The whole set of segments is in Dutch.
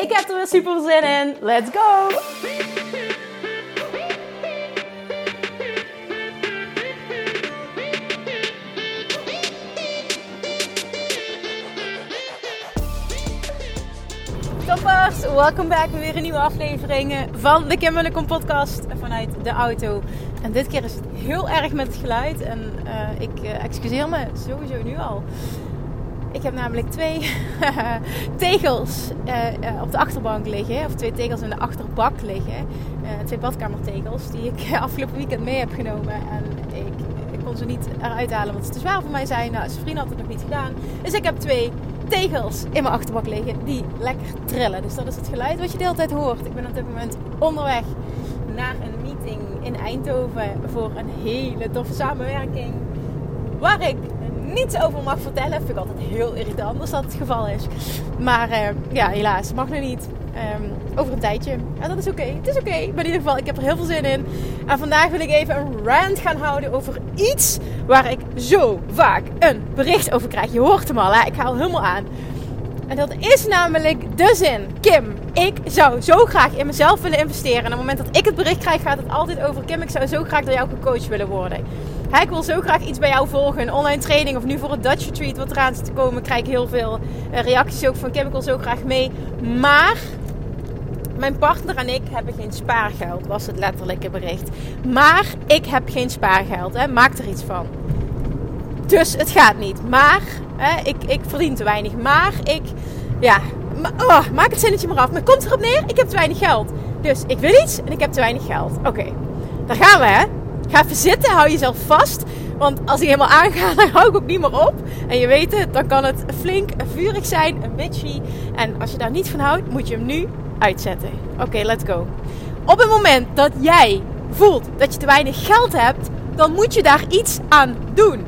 Ik heb er weer super zin in. Let's go! Toppers, welkom bij weer een nieuwe aflevering van de Kim Munnekom podcast vanuit de auto. En dit keer is het heel erg met het geluid en uh, ik uh, excuseer me sowieso nu al. Ik heb namelijk twee tegels uh, op de achterbank liggen, of twee tegels in de achterbak liggen. twee badkamertegels die ik afgelopen weekend mee heb genomen en ik, ik kon ze niet eruit halen want ze te zwaar voor mij zijn. Nou, zijn vriend had het nog niet gedaan. Dus ik heb twee tegels in mijn achterbak liggen die lekker trillen. Dus dat is het geluid wat je de hele tijd hoort. Ik ben op dit moment onderweg naar een meeting in Eindhoven voor een hele toffe samenwerking. Waar ik niets over mag vertellen. Vind ik altijd heel irritant als dat het geval is. Maar uh, ja, helaas, mag nu niet. Um, over een tijdje. En dat is oké. Het is oké. Maar in ieder geval, ik heb er heel veel zin in. En vandaag wil ik even een rant gaan houden over iets waar ik zo vaak een bericht over krijg. Je hoort hem al, hè? ik ga al helemaal aan. En dat is namelijk de zin. Kim, ik zou zo graag in mezelf willen investeren. En op het moment dat ik het bericht krijg, gaat het altijd over Kim. Ik zou zo graag door jou gecoacht willen worden. Ik wil zo graag iets bij jou volgen. Een online training of nu voor het Dutch Retreat wat eraan zit te komen. Krijg ik heel veel uh, reacties ook van Kim. Ik wil zo graag mee. Maar mijn partner en ik hebben geen spaargeld, was het letterlijke bericht. Maar ik heb geen spaargeld, hè. maak er iets van. Dus het gaat niet. Maar hè, ik, ik verdien te weinig. Maar ik, ja, oh, maak het zinnetje maar af. Maar komt erop neer, ik heb te weinig geld. Dus ik wil iets en ik heb te weinig geld. Oké, okay. daar gaan we hè. Ga even zitten, hou jezelf vast. Want als ik helemaal aanga, dan hou ik ook niet meer op. En je weet het, dan kan het flink vurig zijn, een bitchy. En als je daar niet van houdt, moet je hem nu uitzetten. Oké, let's go. Op het moment dat jij voelt dat je te weinig geld hebt, dan moet je daar iets aan doen.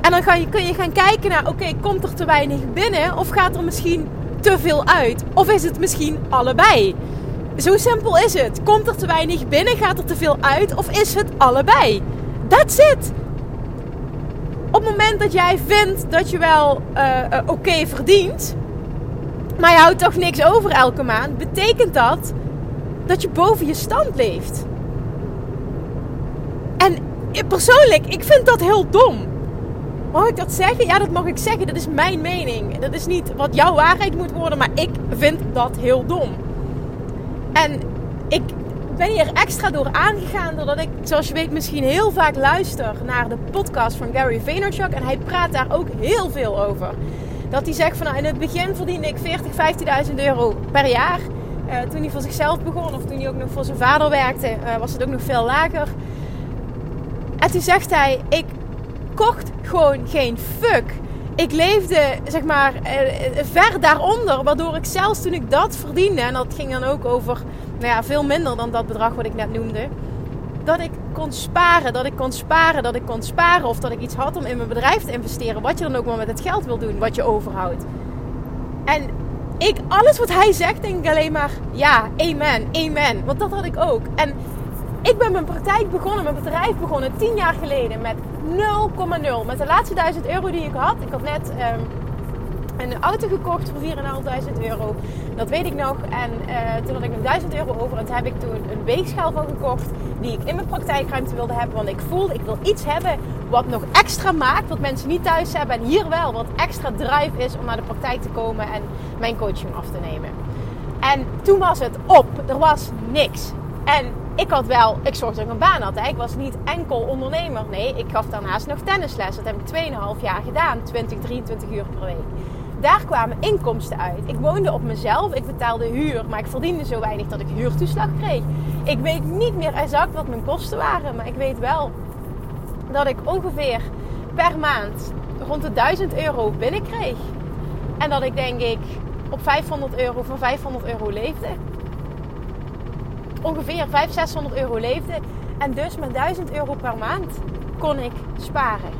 En dan kun je gaan kijken naar, oké, komt er te weinig binnen of gaat er misschien te veel uit? Of is het misschien allebei? Zo simpel is het. Komt er te weinig binnen, gaat er te veel uit of is het allebei? That's it. Op het moment dat jij vindt dat je wel uh, uh, oké verdient, maar je houdt toch niks over elke maand, betekent dat dat je boven je stand leeft. En persoonlijk, ik vind dat heel dom. Mag ik dat zeggen? Ja, dat mag ik zeggen. Dat is mijn mening. Dat is niet wat jouw waarheid moet worden, maar ik vind dat heel dom. En ik ben hier extra door aangegaan doordat ik, zoals je weet, misschien heel vaak luister naar de podcast van Gary Vaynerchuk. En hij praat daar ook heel veel over. Dat hij zegt van nou, in het begin verdiende ik 40, 15.000 euro per jaar. Uh, toen hij voor zichzelf begon of toen hij ook nog voor zijn vader werkte, uh, was het ook nog veel lager. En toen zegt hij, ik kocht gewoon geen fuck. Ik leefde, zeg maar, uh, ver daaronder. Waardoor ik zelfs toen ik dat verdiende, en dat ging dan ook over nou ja, veel minder dan dat bedrag wat ik net noemde dat ik kon sparen, dat ik kon sparen, dat ik kon sparen. Of dat ik iets had om in mijn bedrijf te investeren. Wat je dan ook maar met het geld wil doen, wat je overhoudt. En ik, alles wat hij zegt, denk ik alleen maar ja, amen, amen. Want dat had ik ook. En ik ben mijn praktijk begonnen, mijn bedrijf begonnen tien jaar geleden met 0,0. Met de laatste 1000 euro die ik had. Ik had net um, een auto gekocht voor 4.500 euro. Dat weet ik nog. En uh, toen had ik nog 1000 euro over. En toen heb ik toen een weegschaal van gekocht. Die ik in mijn praktijkruimte wilde hebben. Want ik voelde, ik wil iets hebben wat nog extra maakt. Wat mensen niet thuis hebben. En hier wel wat extra drive is om naar de praktijk te komen. En mijn coaching af te nemen. En toen was het op. Er was niks. En ik had wel, ik zorgde dat ik een baan had. Ik was niet enkel ondernemer. Nee, ik gaf daarnaast nog tennisles. Dat heb ik 2,5 jaar gedaan. 20, 23 uur per week daar kwamen inkomsten uit. Ik woonde op mezelf, ik betaalde huur, maar ik verdiende zo weinig dat ik huurtoeslag kreeg. Ik weet niet meer exact wat mijn kosten waren, maar ik weet wel dat ik ongeveer per maand rond de 1000 euro binnenkreeg. En dat ik denk ik, op 500 euro, van 500 euro leefde. Ongeveer 500, 600 euro leefde. En dus met 1000 euro per maand kon ik sparen.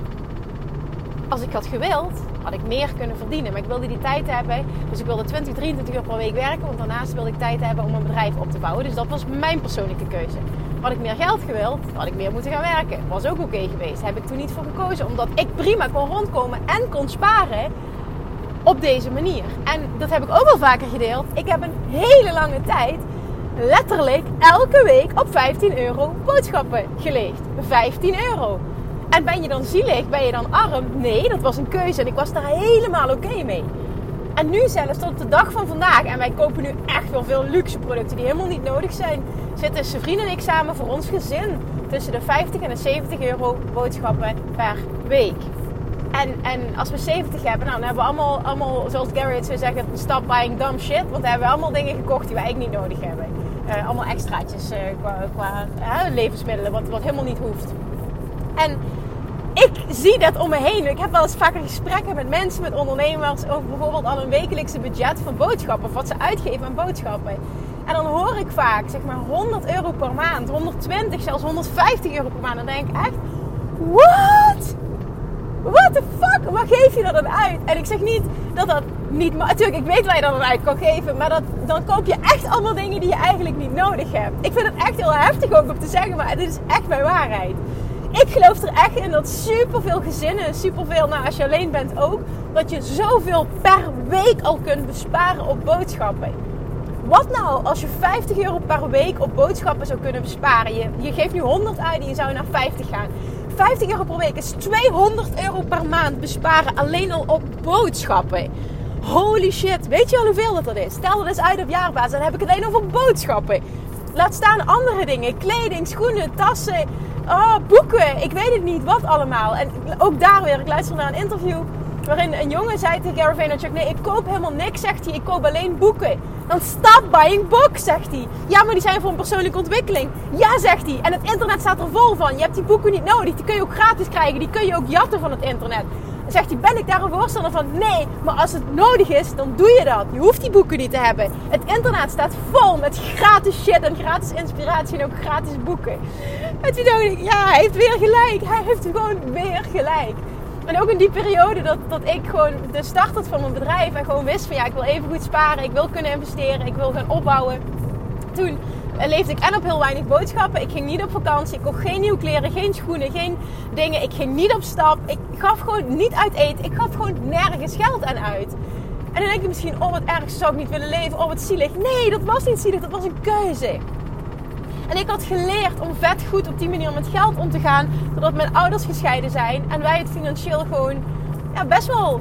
Als ik had gewild, had ik meer kunnen verdienen. Maar ik wilde die tijd hebben. Dus ik wilde 20, 23 uur per week werken. Want daarnaast wilde ik tijd hebben om een bedrijf op te bouwen. Dus dat was mijn persoonlijke keuze. Had ik meer geld gewild, had ik meer moeten gaan werken. Was ook oké geweest. Heb ik toen niet voor gekozen. Omdat ik prima kon rondkomen en kon sparen op deze manier. En dat heb ik ook al vaker gedeeld. Ik heb een hele lange tijd letterlijk elke week op 15 euro boodschappen geleefd. 15 euro. En ben je dan zielig? Ben je dan arm? Nee, dat was een keuze en ik was daar helemaal oké mee. En nu zelfs tot de dag van vandaag, en wij kopen nu echt wel veel luxe producten die helemaal niet nodig zijn, zitten zijn vrienden en ik samen voor ons gezin tussen de 50 en de 70 euro boodschappen per week. En, en als we 70 hebben, nou, dan hebben we allemaal, allemaal zoals Gary het zou zeggen, stop buying dumb shit. Want dan hebben we allemaal dingen gekocht die we eigenlijk niet nodig hebben. Uh, allemaal extraatjes uh, qua, qua levensmiddelen, wat, wat helemaal niet hoeft. En ik zie dat om me heen. Ik heb wel eens vaker gesprekken met mensen, met ondernemers, over bijvoorbeeld al een wekelijkse budget van boodschappen, of wat ze uitgeven aan boodschappen. En dan hoor ik vaak, zeg maar, 100 euro per maand, 120, zelfs 150 euro per maand. Dan denk ik echt, what? What the fuck? Waar geef je dat dan uit? En ik zeg niet dat dat niet... Natuurlijk, ik weet waar je dat dan uit kan geven. Maar dat, dan koop je echt allemaal dingen die je eigenlijk niet nodig hebt. Ik vind het echt heel heftig ook om te zeggen. Maar dit is echt mijn waarheid. Ik geloof er echt in dat superveel gezinnen, superveel, nou als je alleen bent ook, dat je zoveel per week al kunt besparen op boodschappen. Wat nou als je 50 euro per week op boodschappen zou kunnen besparen? Je, je geeft nu 100 uit en je zou naar 50 gaan. 50 euro per week is 200 euro per maand besparen alleen al op boodschappen. Holy shit, weet je al hoeveel dat, dat is? Stel dat eens uit op jaarbasis, dan heb ik het alleen over boodschappen. Laat staan andere dingen, kleding, schoenen, tassen, oh, boeken. Ik weet het niet, wat allemaal. En ook daar weer, ik luister naar een interview waarin een jongen zei tegen Gary Vaynerchuk... Nee, ik koop helemaal niks, zegt hij. Ik koop alleen boeken. Dan stop buying books, zegt hij. Ja, maar die zijn voor een persoonlijke ontwikkeling. Ja, zegt hij. En het internet staat er vol van. Je hebt die boeken niet nodig. Die kun je ook gratis krijgen. Die kun je ook jatten van het internet. Dan zegt hij, ben ik daar een voorstander van? Nee, maar als het nodig is, dan doe je dat. Je hoeft die boeken niet te hebben. Het internet staat vol met gratis shit en gratis inspiratie en ook gratis boeken. En toen dacht ik, ja, hij heeft weer gelijk. Hij heeft gewoon weer gelijk. En ook in die periode dat, dat ik gewoon de start had van mijn bedrijf en gewoon wist van ja, ik wil even goed sparen, ik wil kunnen investeren, ik wil gaan opbouwen. Toen leefde ik en op heel weinig boodschappen. Ik ging niet op vakantie, ik kocht geen nieuwe kleren, geen schoenen, geen dingen. Ik ging niet op stap. Ik gaf gewoon niet uit eten. Ik gaf gewoon nergens geld aan uit. En dan denk je misschien, oh wat erg, zou ik niet willen leven, oh wat zielig. Nee, dat was niet zielig, dat was een keuze. En ik had geleerd om vet goed op die manier met geld om te gaan. Doordat mijn ouders gescheiden zijn. En wij het financieel gewoon ja, best wel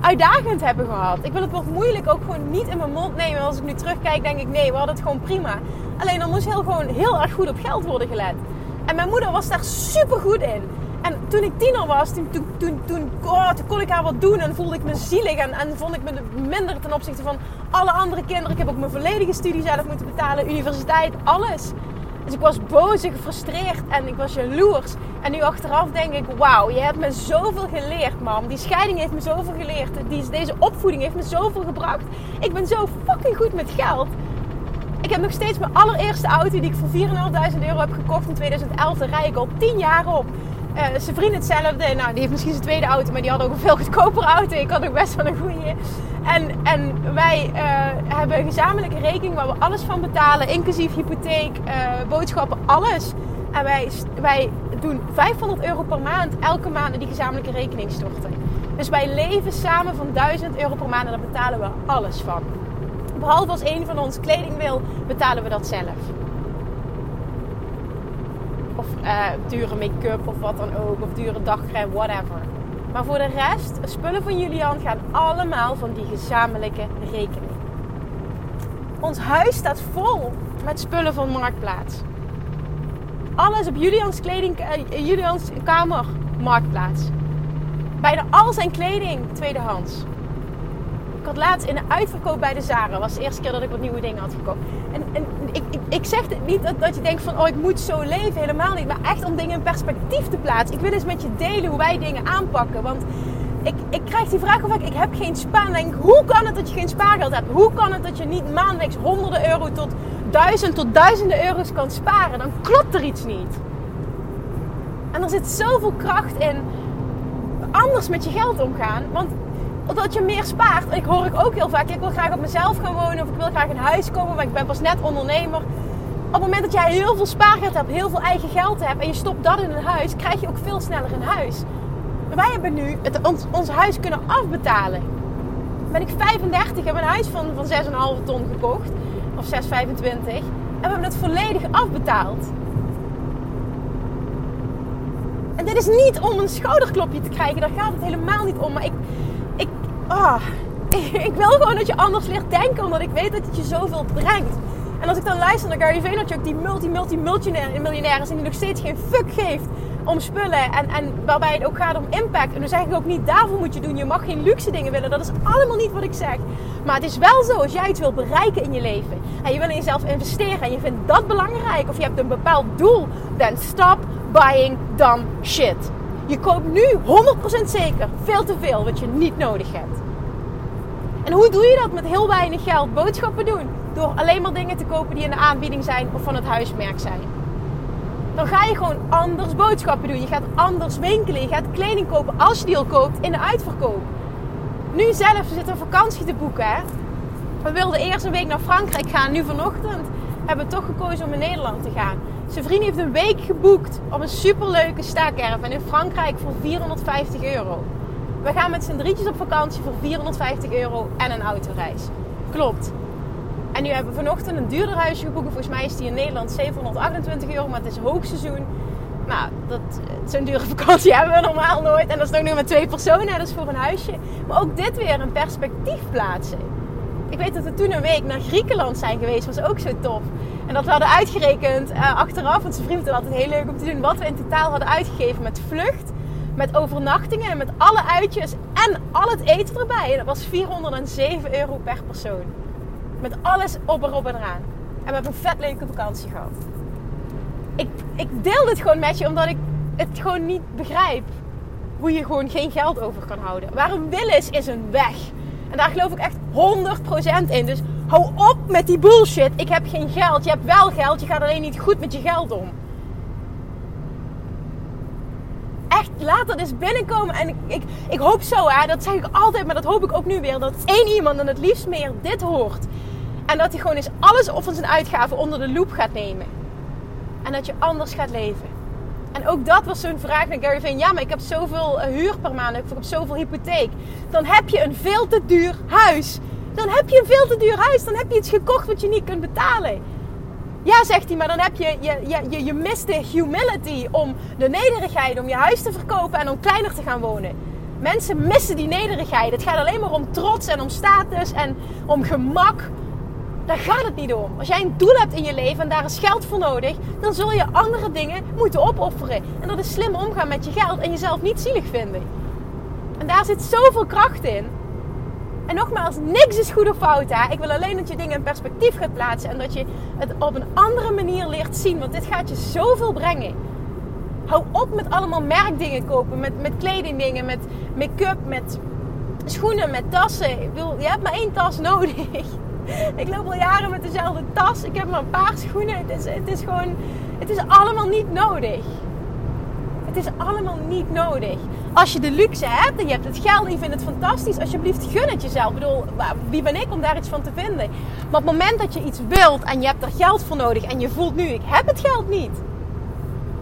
uitdagend hebben gehad. Ik wil het woord moeilijk ook gewoon niet in mijn mond nemen. Als ik nu terugkijk, denk ik nee, we hadden het gewoon prima. Alleen dan moest heel gewoon heel erg goed op geld worden gelet. En mijn moeder was daar super goed in. En toen ik tiener was, toen, toen, toen, toen, oh, toen kon ik haar wat doen en voelde ik me zielig. En, en vond ik me minder ten opzichte van alle andere kinderen. Ik heb ook mijn volledige studie zelf moeten betalen, universiteit, alles. Dus ik was boos en gefrustreerd en ik was jaloers. En nu achteraf denk ik, wauw, je hebt me zoveel geleerd, mam. Die scheiding heeft me zoveel geleerd. Deze opvoeding heeft me zoveel gebracht. Ik ben zo fucking goed met geld. Ik heb nog steeds mijn allereerste auto die ik voor 4.500 euro heb gekocht in 2011. Daar rij ik al 10 jaar op. Uh, vriend hetzelfde. Nou, die heeft misschien zijn tweede auto, maar die had ook een veel goedkopere auto. Ik had ook best wel een goede. En, en wij uh, hebben een gezamenlijke rekening waar we alles van betalen, inclusief hypotheek, uh, boodschappen, alles. En wij, wij doen 500 euro per maand elke maand die gezamenlijke rekening storten. Dus wij leven samen van 1000 euro per maand en daar betalen we alles van. Behalve als een van ons kleding wil, betalen we dat zelf. Of uh, dure make-up of wat dan ook. Of dure dagcrème, whatever. Maar voor de rest, spullen van Julian gaan allemaal van die gezamenlijke rekening. Ons huis staat vol met spullen van Marktplaats. Alles op Julians, kleding, uh, Julians kamer, Marktplaats. Bijna al zijn kleding tweedehands. Ik had laatst in de uitverkoop bij de Zara. was de eerste keer dat ik wat nieuwe dingen had gekocht. En, en ik, ik, ik, zeg niet dat, dat je denkt van... oh, ik moet zo leven. Helemaal niet. Maar echt om dingen in perspectief te plaatsen. Ik wil eens met je delen hoe wij dingen aanpakken. Want ik, ik krijg die vraag vaak, ik heb geen spaar. Hoe kan het dat je geen spaargeld hebt? Hoe kan het dat je niet maandelijks honderden euro tot duizend tot duizenden euro's kan sparen? Dan klopt er iets niet. En er zit zoveel kracht in anders met je geld omgaan. Want dat je meer spaart. Ik hoor ik ook heel vaak, ik wil graag op mezelf gaan wonen. Of ik wil graag een huis komen, maar ik ben pas net ondernemer. Op het moment dat jij heel veel spaargeld hebt, heel veel eigen geld hebt en je stopt dat in een huis, krijg je ook veel sneller een huis. Wij hebben nu het, ons, huis kunnen afbetalen. Ben ik 35, heb een huis van, van 6,5 ton gekocht. Of 6,25. En we hebben het volledig afbetaald. En dit is niet om een schouderklopje te krijgen. Daar gaat het helemaal niet om. Maar ik, oh, ik wil gewoon dat je anders leert denken. Omdat ik weet dat het je zoveel brengt. En als ik dan luister naar Gary Vaynerchuk, die multi, multi, miljonair is en die nog steeds geen fuck geeft om spullen en, en waarbij het ook gaat om impact. En dan zeg ik ook niet, daarvoor moet je doen. Je mag geen luxe dingen willen. Dat is allemaal niet wat ik zeg. Maar het is wel zo, als jij iets wil bereiken in je leven en je wil in jezelf investeren en je vindt dat belangrijk of je hebt een bepaald doel, dan stop buying dumb shit. Je koopt nu 100% zeker veel te veel wat je niet nodig hebt. En hoe doe je dat met heel weinig geld? Boodschappen doen. Door alleen maar dingen te kopen die in de aanbieding zijn of van het huismerk zijn. Dan ga je gewoon anders boodschappen doen. Je gaat anders winkelen. Je gaat kleding kopen als je die al koopt in de uitverkoop. Nu zelf, zitten een vakantie te boeken. Hè? We wilden eerst een week naar Frankrijk gaan. Nu vanochtend hebben we toch gekozen om in Nederland te gaan. Zijn vriend heeft een week geboekt op een superleuke staakerven in Frankrijk voor 450 euro. We gaan met z'n drietjes op vakantie voor 450 euro en een autoreis. Klopt. En nu hebben we vanochtend een duurder huisje geboekt. Volgens mij is die in Nederland 728 euro, maar het is hoogseizoen. Nou, dat, zo'n dure vakantie hebben we normaal nooit. En dat is nog nu met twee personen, dat is voor een huisje. Maar ook dit weer een perspectief plaatsen. Ik weet dat we toen een week naar Griekenland zijn geweest, was ook zo tof. En dat we hadden uitgerekend uh, achteraf, want zijn vriend het altijd heel leuk om te doen, wat we in totaal hadden uitgegeven met vlucht, met overnachtingen en met alle uitjes en al het eten erbij. En dat was 407 euro per persoon. Met alles op en op en eraan. En we hebben een vet leuke vakantie gehad. Ik, ik deel dit gewoon met je omdat ik het gewoon niet begrijp. Hoe je gewoon geen geld over kan houden. Waar een wil is, is een weg. En daar geloof ik echt 100% in. Dus hou op met die bullshit. Ik heb geen geld. Je hebt wel geld. Je gaat alleen niet goed met je geld om. Echt, laat dat eens binnenkomen. En ik, ik, ik hoop zo, hè, dat zeg ik altijd, maar dat hoop ik ook nu weer. Dat één iemand en het liefst meer dit hoort. En dat hij gewoon eens alles van zijn uitgaven onder de loep gaat nemen. En dat je anders gaat leven. En ook dat was zo'n vraag naar Gary Vee. Ja, maar ik heb zoveel eh, huur per maand. Ik heb zoveel hypotheek. Dan heb je een veel te duur huis. Dan heb je een veel te duur huis. Dan heb je iets gekocht wat je niet kunt betalen. Ja, zegt hij, maar dan heb je, je, je, je, je mist de humility om de nederigheid, om je huis te verkopen en om kleiner te gaan wonen. Mensen missen die nederigheid. Het gaat alleen maar om trots en om status en om gemak. Daar gaat het niet om. Als jij een doel hebt in je leven en daar is geld voor nodig, dan zul je andere dingen moeten opofferen. En dat is slim omgaan met je geld en jezelf niet zielig vinden. En daar zit zoveel kracht in. En nogmaals, niks is goed of fout. Hè? Ik wil alleen dat je dingen in perspectief gaat plaatsen en dat je het op een andere manier leert zien. Want dit gaat je zoveel brengen. Hou op met allemaal merkdingen kopen, met, met kledingdingen, met make-up, met schoenen, met tassen. Ik je hebt maar één tas nodig. ik loop al jaren met dezelfde tas. Ik heb maar een paar schoenen. Het is, het is gewoon, het is allemaal niet nodig. Het is allemaal niet nodig. Als je de luxe hebt en je hebt het geld en je vindt het fantastisch, alsjeblieft gun het jezelf. Ik bedoel, wie ben ik om daar iets van te vinden? Maar op het moment dat je iets wilt en je hebt er geld voor nodig en je voelt nu, ik heb het geld niet.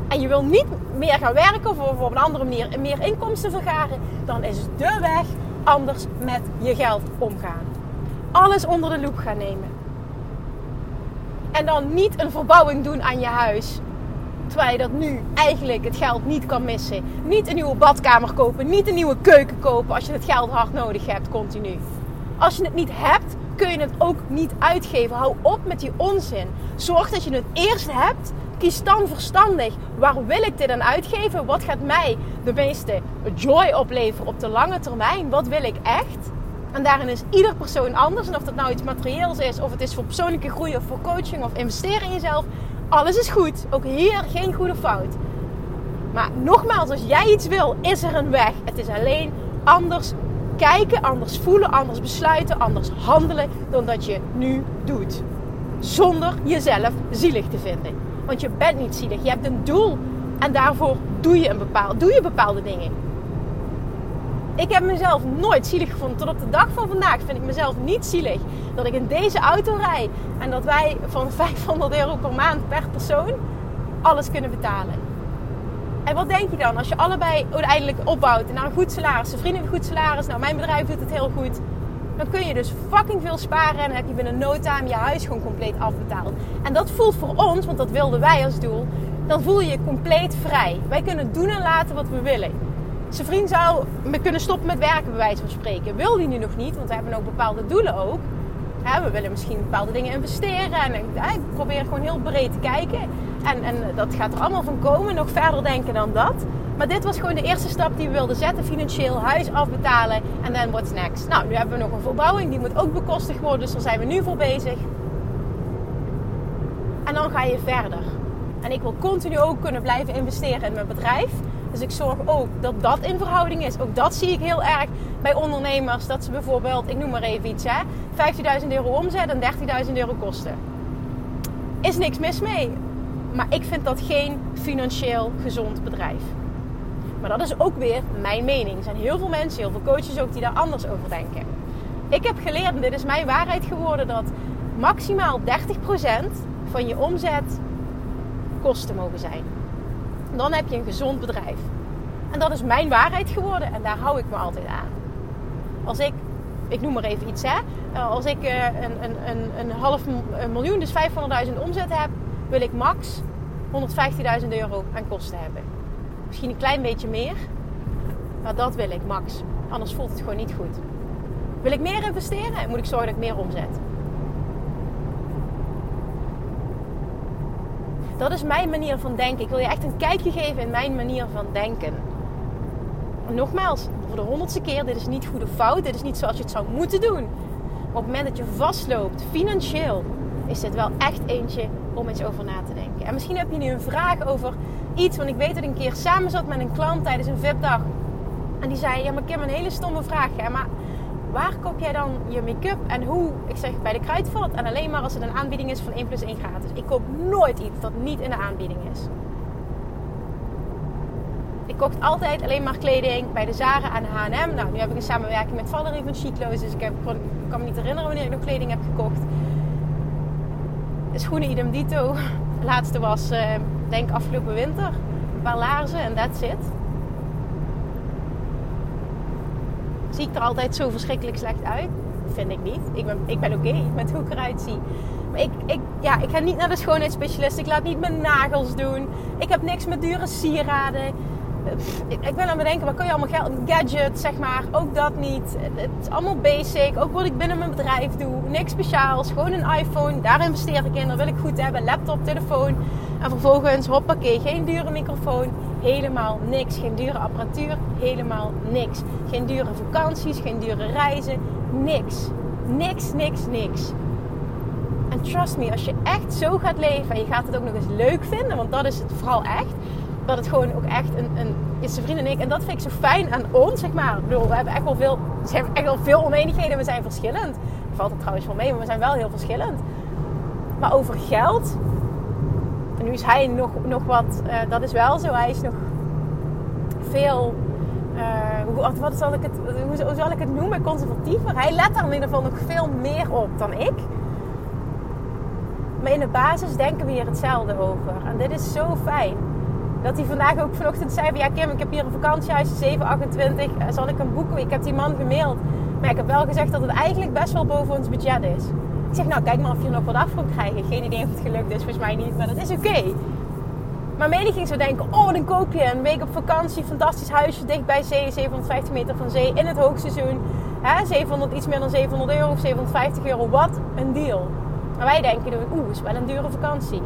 En je wil niet meer gaan werken of op een andere manier meer inkomsten vergaren, dan is de weg anders met je geld omgaan alles onder de loep gaan nemen. En dan niet een verbouwing doen aan je huis. Terwijl je dat nu eigenlijk het geld niet kan missen. Niet een nieuwe badkamer kopen. Niet een nieuwe keuken kopen als je het geld hard nodig hebt continu. Als je het niet hebt, kun je het ook niet uitgeven. Hou op met die onzin. Zorg dat je het eerst hebt. Kies dan verstandig. Waar wil ik dit aan uitgeven? Wat gaat mij de meeste joy opleveren op de lange termijn? Wat wil ik echt? En daarin is ieder persoon anders. En of dat nou iets materieels is, of het is voor persoonlijke groei of voor coaching of investeren in jezelf. Alles is goed. Ook hier geen goede fout. Maar nogmaals, als jij iets wil, is er een weg. Het is alleen anders kijken, anders voelen, anders besluiten, anders handelen dan dat je nu doet. Zonder jezelf zielig te vinden. Want je bent niet zielig. Je hebt een doel en daarvoor doe je, een bepaald, doe je bepaalde dingen. Ik heb mezelf nooit zielig gevonden. Tot op de dag van vandaag vind ik mezelf niet zielig. Dat ik in deze auto rijd. En dat wij van 500 euro per maand per persoon alles kunnen betalen. En wat denk je dan als je allebei uiteindelijk opbouwt naar een goed salaris? Een vrienden een goed salaris. Nou, mijn bedrijf doet het heel goed. Dan kun je dus fucking veel sparen en heb je binnen no time je huis gewoon compleet afbetaald. En dat voelt voor ons, want dat wilden wij als doel, dan voel je je compleet vrij. Wij kunnen doen en laten wat we willen. Zijn vriend zou kunnen stoppen met werken, bij wijze van spreken. Wil die nu nog niet, want we hebben ook bepaalde doelen ook. we willen misschien bepaalde dingen investeren. En ik probeer gewoon heel breed te kijken. En, en dat gaat er allemaal van komen. Nog verder denken dan dat. Maar dit was gewoon de eerste stap die we wilden zetten. Financieel, huis afbetalen. En dan what's next? Nou, nu hebben we nog een verbouwing. Die moet ook bekostigd worden. Dus daar zijn we nu voor bezig. En dan ga je verder. En ik wil continu ook kunnen blijven investeren in mijn bedrijf. Dus ik zorg ook dat dat in verhouding is. Ook dat zie ik heel erg bij ondernemers. Dat ze bijvoorbeeld, ik noem maar even iets, 15.000 euro omzet en 30.000 euro kosten. Is niks mis mee. Maar ik vind dat geen financieel gezond bedrijf. Maar dat is ook weer mijn mening. Er zijn heel veel mensen, heel veel coaches ook die daar anders over denken. Ik heb geleerd, en dit is mijn waarheid geworden, dat maximaal 30% van je omzet kosten mogen zijn. Dan heb je een gezond bedrijf. En dat is mijn waarheid geworden en daar hou ik me altijd aan. Als ik, ik noem maar even iets hè, als ik eh, een, een, een, een half miljoen, dus 500.000 omzet heb, wil ik max 115.000 euro aan kosten hebben. Misschien een klein beetje meer, maar dat wil ik max. Anders voelt het gewoon niet goed. Wil ik meer investeren, moet ik zorgen dat ik meer omzet. Dat is mijn manier van denken. Ik wil je echt een kijkje geven in mijn manier van denken. Nogmaals, voor de honderdste keer, dit is niet goed of fout. Dit is niet zoals je het zou moeten doen. Op het moment dat je vastloopt, financieel, is dit wel echt eentje om eens over na te denken. En misschien heb je nu een vraag over iets. Want ik weet dat ik een keer samen zat met een klant tijdens een VIP-dag. En die zei, ja maar ik heb een hele stomme vraag. Maar waar koop jij dan je make-up en hoe? Ik zeg bij de Kruidvat. En alleen maar als het een aanbieding is van 1 plus 1 gratis. Ik koop nooit iets dat niet in de aanbieding is. Ik kocht altijd alleen maar kleding bij de Zara en H&M. Nou, nu heb ik een samenwerking met Valerie van Chicloos. Dus ik, heb, kan me niet herinneren wanneer ik nog kleding heb gekocht. Schoenen idem dito. De laatste was, uh, denk afgelopen winter. Een paar laarzen en that's it. Zie ik er altijd zo verschrikkelijk slecht uit? Vind ik niet. Ik ben, ik ben oké met hoe ik eruit zie. Maar ik, ik, ja, ik ga niet naar de schoonheidsspecialist. Ik laat niet mijn nagels doen. Ik heb niks met dure sieraden. Ik ben aan het denken, wat kan je allemaal geld... Gadgets, zeg maar. Ook dat niet. Het is allemaal basic. Ook wat ik binnen mijn bedrijf doe. Niks speciaals. Gewoon een iPhone. Daar investeer ik in. Dat wil ik goed hebben. Laptop, telefoon. En vervolgens, hoppakee. Geen dure microfoon helemaal niks. Geen dure apparatuur, helemaal niks. Geen dure vakanties, geen dure reizen, niks. Niks, niks, niks. En trust me, als je echt zo gaat leven en je gaat het ook nog eens leuk vinden, want dat is het vooral echt. Dat het gewoon ook echt een, een is zijn vriend en ik. En dat vind ik zo fijn aan ons, zeg maar. Ik bedoel, we hebben echt wel veel, we hebben echt wel veel oneenigheden. We zijn verschillend. valt er trouwens wel mee, maar we zijn wel heel verschillend. Maar over geld en nu is hij nog, nog wat, uh, dat is wel zo, hij is nog veel, hoe, wat zal ik het, hoe, zal ik het noemen, conservatiever. Hij let er in ieder geval nog veel meer op dan ik. Maar in de basis denken we hier hetzelfde over. En dit is zo fijn. Dat hij vandaag ook vanochtend zei: Ja, Kim, ik heb hier een vakantiehuis 728. Eh, zal ik een boeken? Ik heb die man gemaild. Maar ik heb wel gezegd dat het eigenlijk best wel boven ons budget is. Ik zeg, nou kijk maar of je nog wat af kan krijgen. Geen idee of het gelukt is, volgens mij niet, maar dat is oké. Maar mening ging zo denken, oh dan koop je een week op vakantie, fantastisch huisje dicht bij zee, 750 meter van zee in het hoogseizoen. Hè, 700, iets meer dan 700 euro of 750 euro, wat een deal. Maar wij denken, oeh, is wel een dure vakantie.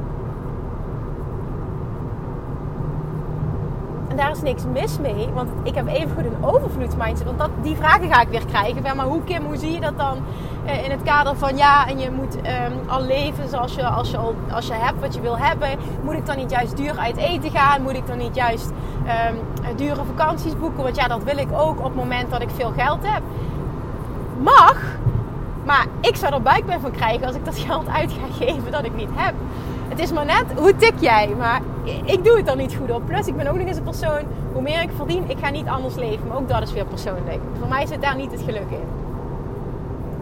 En daar is niks mis mee, want ik heb even goed een overvloedsmindset. Want dat, die vragen ga ik weer krijgen. Maar hoe Kim, hoe zie je dat dan in het kader van ja, en je moet ehm, al leven zoals je, als je, al, als je hebt wat je wil hebben. Moet ik dan niet juist duur uit eten gaan? Moet ik dan niet juist um, dure vakanties boeken? Want ja, dat wil ik ook op het moment dat ik veel geld heb. Mag, maar ik zou er buikpijn van krijgen als ik dat geld uit ga geven dat ik niet heb. Het is maar net, hoe tik jij? Maar ik doe het dan niet goed op. Plus, ik ben ook nog eens een persoon, hoe meer ik verdien, ik ga niet anders leven. Maar ook dat is weer persoonlijk. Voor mij zit daar niet het geluk in.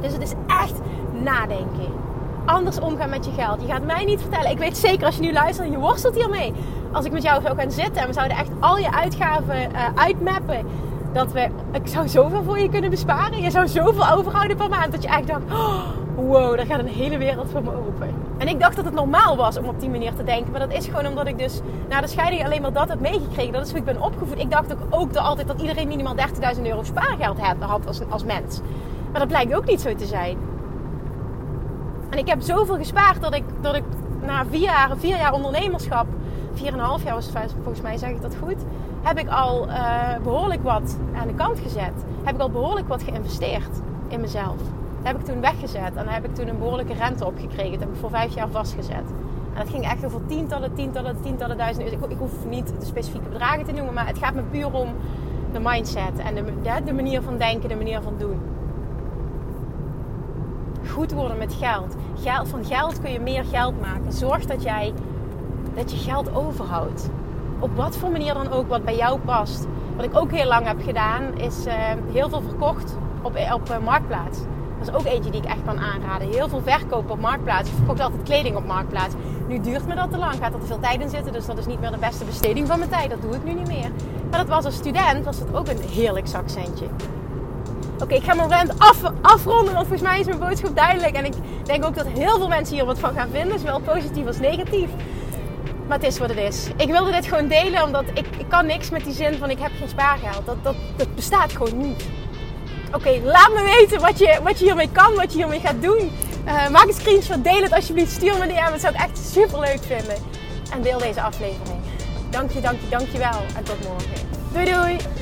Dus het is echt nadenken. Anders omgaan met je geld. Je gaat mij niet vertellen. Ik weet zeker als je nu luistert je worstelt hiermee. Als ik met jou zou gaan zitten en we zouden echt al je uitgaven uh, uitmappen. Dat we, ik zou zoveel voor je kunnen besparen. Je zou zoveel overhouden per maand. Dat je eigenlijk dacht, oh, wow, daar gaat een hele wereld voor me open. En ik dacht dat het normaal was om op die manier te denken. Maar dat is gewoon omdat ik dus na de scheiding alleen maar dat heb meegekregen. Dat is hoe ik ben opgevoed. Ik dacht ook, ook altijd dat iedereen minimaal 30.000 euro spaargeld had als, als mens. Maar dat blijkt ook niet zo te zijn. En ik heb zoveel gespaard dat ik, dat ik na vier jaar, vier jaar ondernemerschap, vier en een half jaar was volgens mij zeg ik dat goed, heb ik al uh, behoorlijk wat aan de kant gezet. Heb ik al behoorlijk wat geïnvesteerd in mezelf. Dat heb ik toen weggezet en daar heb ik toen een behoorlijke rente op gekregen. Dat heb ik voor vijf jaar vastgezet. En dat ging echt over tientallen, tientallen, tientallen duizenden Ik, ik hoef niet de specifieke bedragen te noemen, maar het gaat me puur om de mindset en de, de manier van denken, de manier van doen goed worden met geld. geld. Van geld kun je meer geld maken. Zorg dat jij dat je geld overhoudt. Op wat voor manier dan ook, wat bij jou past. Wat ik ook heel lang heb gedaan, is uh, heel veel verkocht op, op uh, Marktplaats. Dat is ook eentje die ik echt kan aanraden. Heel veel verkopen op Marktplaats. Ik verkocht altijd kleding op Marktplaats. Nu duurt me dat te lang, gaat er te veel tijd in zitten. Dus dat is niet meer de beste besteding van mijn tijd. Dat doe ik nu niet meer. Maar dat was als student, was dat ook een heerlijk zakcentje. Oké, ik ga mijn rent af, afronden, want volgens mij is mijn boodschap duidelijk. En ik denk ook dat heel veel mensen hier wat van gaan vinden, zowel positief als negatief. Maar het is wat het is. Ik wilde dit gewoon delen, omdat ik, ik kan niks met die zin van ik heb geen spaargeld. Dat, dat, dat bestaat gewoon niet. Oké, laat me weten wat je, wat je hiermee kan, wat je hiermee gaat doen. Uh, maak een screenshot, deel het alsjeblieft, stuur me die aan. Dat zou ik echt super leuk vinden. En deel deze aflevering. Dank je, dank je, dank je wel. En tot morgen. Doei doei!